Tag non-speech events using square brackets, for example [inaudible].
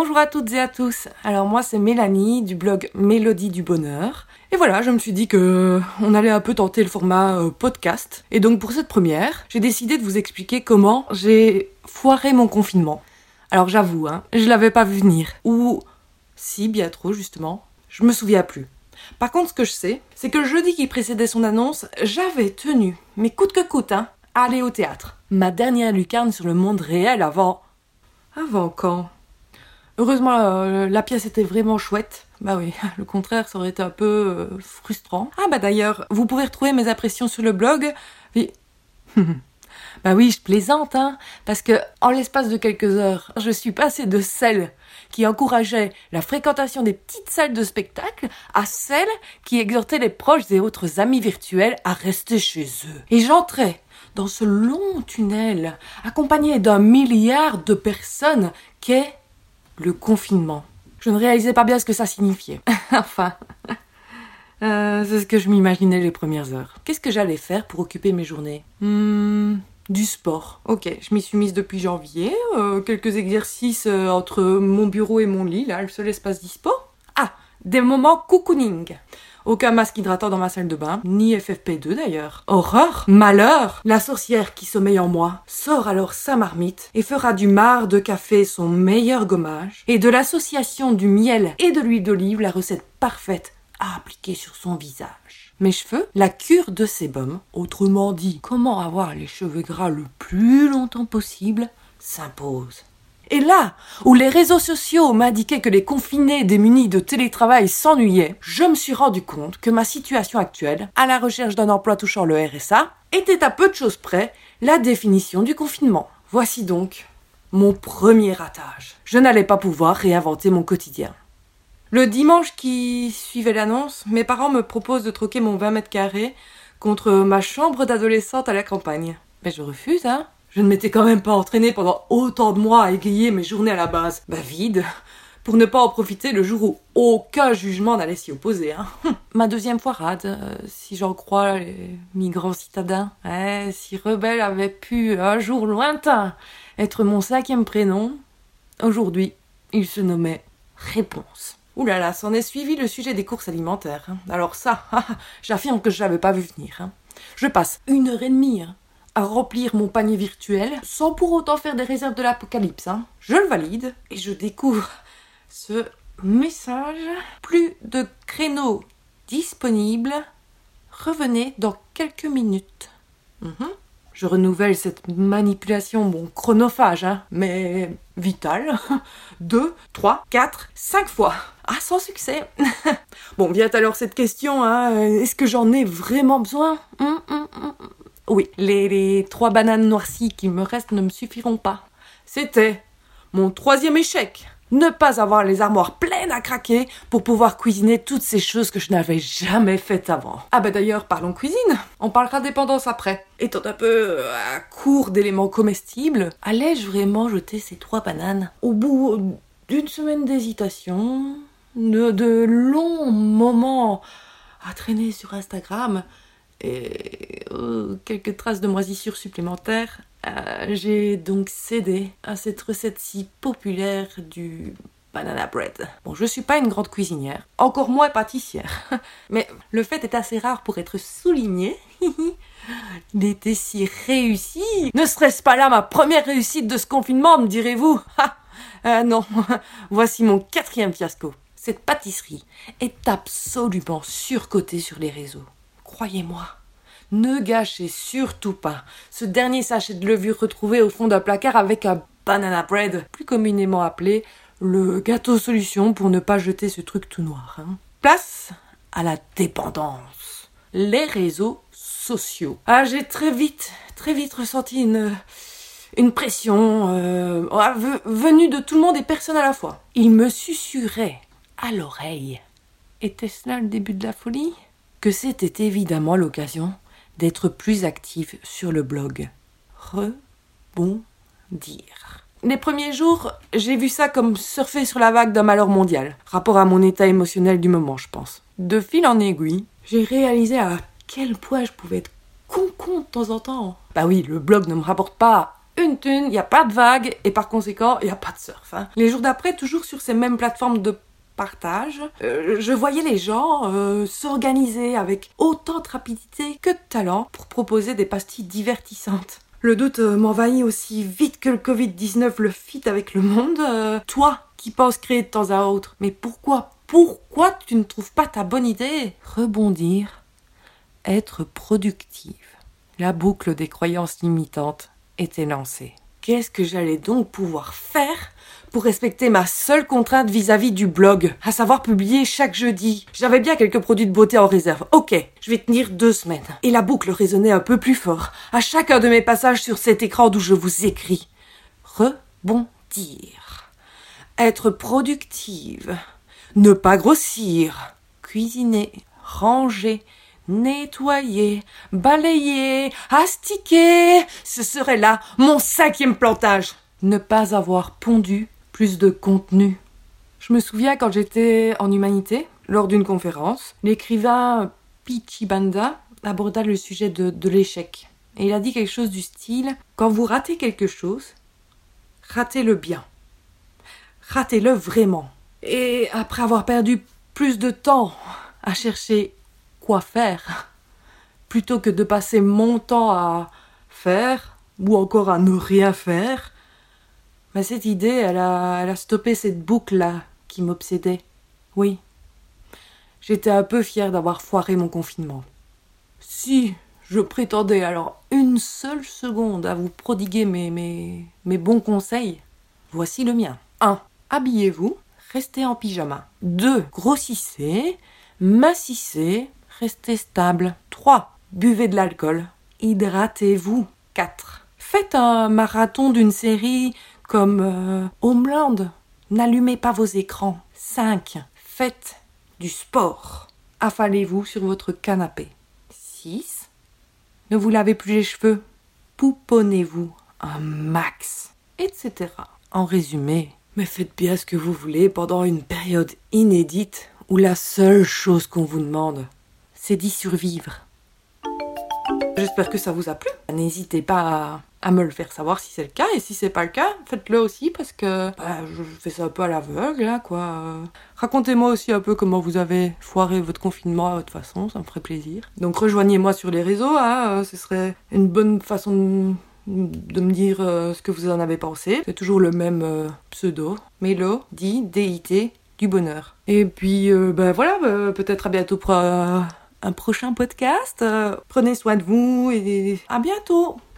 Bonjour à toutes et à tous. Alors moi c'est Mélanie du blog Mélodie du Bonheur. Et voilà, je me suis dit que on allait un peu tenter le format euh, podcast. Et donc pour cette première, j'ai décidé de vous expliquer comment j'ai foiré mon confinement. Alors j'avoue, hein, je l'avais pas vu venir. Ou si, bien trop justement. Je me souviens plus. Par contre, ce que je sais, c'est que le jeudi qui précédait son annonce, j'avais tenu, mais coûte que coûte, hein, à aller au théâtre. Ma dernière lucarne sur le monde réel avant. Avant quand? Heureusement, euh, la pièce était vraiment chouette. Bah oui, [laughs] le contraire, ça aurait été un peu euh, frustrant. Ah bah d'ailleurs, vous pouvez retrouver mes impressions sur le blog. Oui. [laughs] bah oui, je plaisante, hein, parce que en l'espace de quelques heures, je suis passée de celle qui encourageait la fréquentation des petites salles de spectacle à celle qui exhortait les proches et autres amis virtuels à rester chez eux. Et j'entrais dans ce long tunnel, accompagné d'un milliard de personnes qu'est le confinement. Je ne réalisais pas bien ce que ça signifiait. [laughs] enfin, [laughs] euh, c'est ce que je m'imaginais les premières heures. Qu'est-ce que j'allais faire pour occuper mes journées? Hmm, Du sport. Ok, je m'y suis mise depuis janvier. Euh, quelques exercices euh, entre mon bureau et mon lit, là, le seul espace dispo. Ah, des moments cocooning. Aucun masque hydratant dans ma salle de bain, ni FFP2 d'ailleurs. Horreur, malheur, la sorcière qui sommeille en moi sort alors sa marmite et fera du marc de café son meilleur gommage et de l'association du miel et de l'huile d'olive la recette parfaite à appliquer sur son visage. Mes cheveux, la cure de sébum, autrement dit comment avoir les cheveux gras le plus longtemps possible, s'impose. Et là, où les réseaux sociaux m'indiquaient que les confinés démunis de télétravail s'ennuyaient, je me suis rendu compte que ma situation actuelle, à la recherche d'un emploi touchant le RSA, était à peu de choses près la définition du confinement. Voici donc mon premier ratage. Je n'allais pas pouvoir réinventer mon quotidien. Le dimanche qui suivait l'annonce, mes parents me proposent de troquer mon 20 mètres carrés contre ma chambre d'adolescente à la campagne. Mais je refuse, hein. Je ne m'étais quand même pas entraînée pendant autant de mois à égayer mes journées à la base. Bah vide. Pour ne pas en profiter le jour où aucun jugement n'allait s'y opposer. Hein. Ma deuxième foirade, euh, si j'en crois les migrants citadins. Eh, si Rebelle avait pu, un jour lointain, être mon cinquième prénom, aujourd'hui, il se nommait Réponse. Ouh là là, s'en est suivi le sujet des courses alimentaires. Hein. Alors ça, [laughs] j'affirme que je l'avais pas vu venir. Hein. Je passe une heure et demie remplir mon panier virtuel sans pour autant faire des réserves de l'apocalypse. Hein. Je le valide et je découvre ce message. Plus de créneaux disponibles. Revenez dans quelques minutes. Mhm. Je renouvelle cette manipulation, bon, chronophage, hein, mais vitale. [laughs] Deux, trois, quatre, cinq fois. Ah, sans succès. [laughs] bon, vient alors cette question, hein, est-ce que j'en ai vraiment besoin? Hum, hum, hum, oui, les, trois bananes noircies qui me restent ne me suffiront pas. C'était mon troisième échec. Ne pas avoir les armoires pleines à craquer pour pouvoir cuisiner toutes ces choses que je n'avais jamais faites avant. Ah bah d'ailleurs, parlons cuisine. On parlera dépendance après. Étant un peu euh, à court d'éléments comestibles, allais-je vraiment jeter ces trois bananes Au bout d'une semaine d'hésitation, de, de longs moments à traîner sur Instagram, et oh, quelques traces de moisissure supplémentaires, euh, j'ai donc cédé à cette recette si populaire du banana bread. Bon, je suis pas une grande cuisinière, encore moins pâtissière, [laughs] mais le fait est assez rare pour être souligné. [laughs] Il était si réussi. Ne serait-ce pas là ma première réussite de ce confinement, me direz-vous? [laughs] Euh, Non, voici mon quatrième fiasco. Cette pâtisserie est absolument surcotée sur les réseaux. Croyez-moi, ne gâchez surtout pas ce dernier sachet de levure retrouvé au fond d'un placard avec un banana bread, plus communément appelé le gâteau solution pour ne pas jeter ce truc tout noir. Hein. Place à la dépendance. Les réseaux sociaux. Ah, j'ai très vite, très vite ressenti une, une pression euh, venue de tout le monde et personne à la fois. Il me susurrait à l'oreille. Était-ce là le début de la folie? Que c'était évidemment l'occasion d'être plus active sur le blog. Rebondir. Les premiers jours, j'ai vu ça comme surfer sur la vague d'un malheur mondial, rapport à mon état émotionnel du moment, je pense. De fil en aiguille, j'ai réalisé à quel point je pouvais être con con de temps en temps. Bah oui, le blog ne me rapporte pas une thune, il n'y a pas de vague et par conséquent, il n'y a pas de surf. Hein. Les jours d'après, toujours sur ces mêmes plateformes de partage, euh, je voyais les gens euh, s'organiser avec autant de rapidité que de talent pour proposer des pastilles divertissantes. Le doute euh, m'envahit aussi vite que le Covid-19 le fit avec le monde. toi qui penses créer de temps à autre, mais pourquoi, pourquoi tu ne trouves pas ta bonne idée? Rebondir, être productive. La boucle des croyances limitantes était lancée. Qu'est-ce que j'allais donc pouvoir faire pour respecter ma seule contrainte vis-à-vis du blog, à savoir publier chaque jeudi. J'avais bien quelques produits de beauté en réserve. Ok, je vais tenir deux semaines. Et la boucle résonnait un peu plus fort à chacun de mes passages sur cet écran d'où je vous écris. Rebondir. Être productive. Ne pas grossir. Cuisiner. Ranger nettoyer, balayer, astiquer. Ce serait là mon cinquième plantage. Ne pas avoir pondu plus de contenu. Je me souviens quand j'étais en humanité, lors d'une conférence, l'écrivain Pichibanda aborda le sujet de, de l'échec. Et il a dit quelque chose du style Quand vous ratez quelque chose, ratez-le bien. Ratez-le vraiment. Et après avoir perdu plus de temps à chercher quoi faire, plutôt que de passer mon temps à faire ou encore à ne rien faire, mais cette idée, elle a, elle a stoppé cette boucle-là qui m'obsédait. Oui. J'étais un peu fière d'avoir foiré mon confinement. Si je prétendais alors une seule seconde à vous prodiguer mes, mes, mes bons conseils, voici le mien. 1. Habillez-vous, restez en pyjama. 2. Grossissez, massissez, restez stable. 3. Buvez de l'alcool. Hydratez-vous. 4. Faites un marathon d'une série comme euh, Homeland. N'allumez pas vos écrans. 5. Faites du sport. Affalez-vous sur votre canapé. 6. Ne vous lavez plus les cheveux. Pouponnez-vous un max. Etc. En résumé, mais faites bien ce que vous voulez pendant une période inédite où la seule chose qu'on vous demande, c'est d'y survivre. J'espère que ça vous a plu. N'hésitez pas à, me le faire savoir si c'est le cas. Et si c'est pas le cas, faites-le aussi parce que bah, je fais ça un peu à l'aveugle, là, quoi. Racontez-moi aussi un peu comment vous avez foiré votre confinement à votre façon, ça me ferait plaisir. Donc rejoignez-moi sur les réseaux, hein, ce serait une bonne façon de me dire euh, ce que vous en avez pensé. C'est toujours le même euh, pseudo. Mélo, dit, DIT, du bonheur. Et puis, euh, ben voilà, bah, peut-être à bientôt pour un prochain podcast. Euh, prenez soin de vous et à bientôt.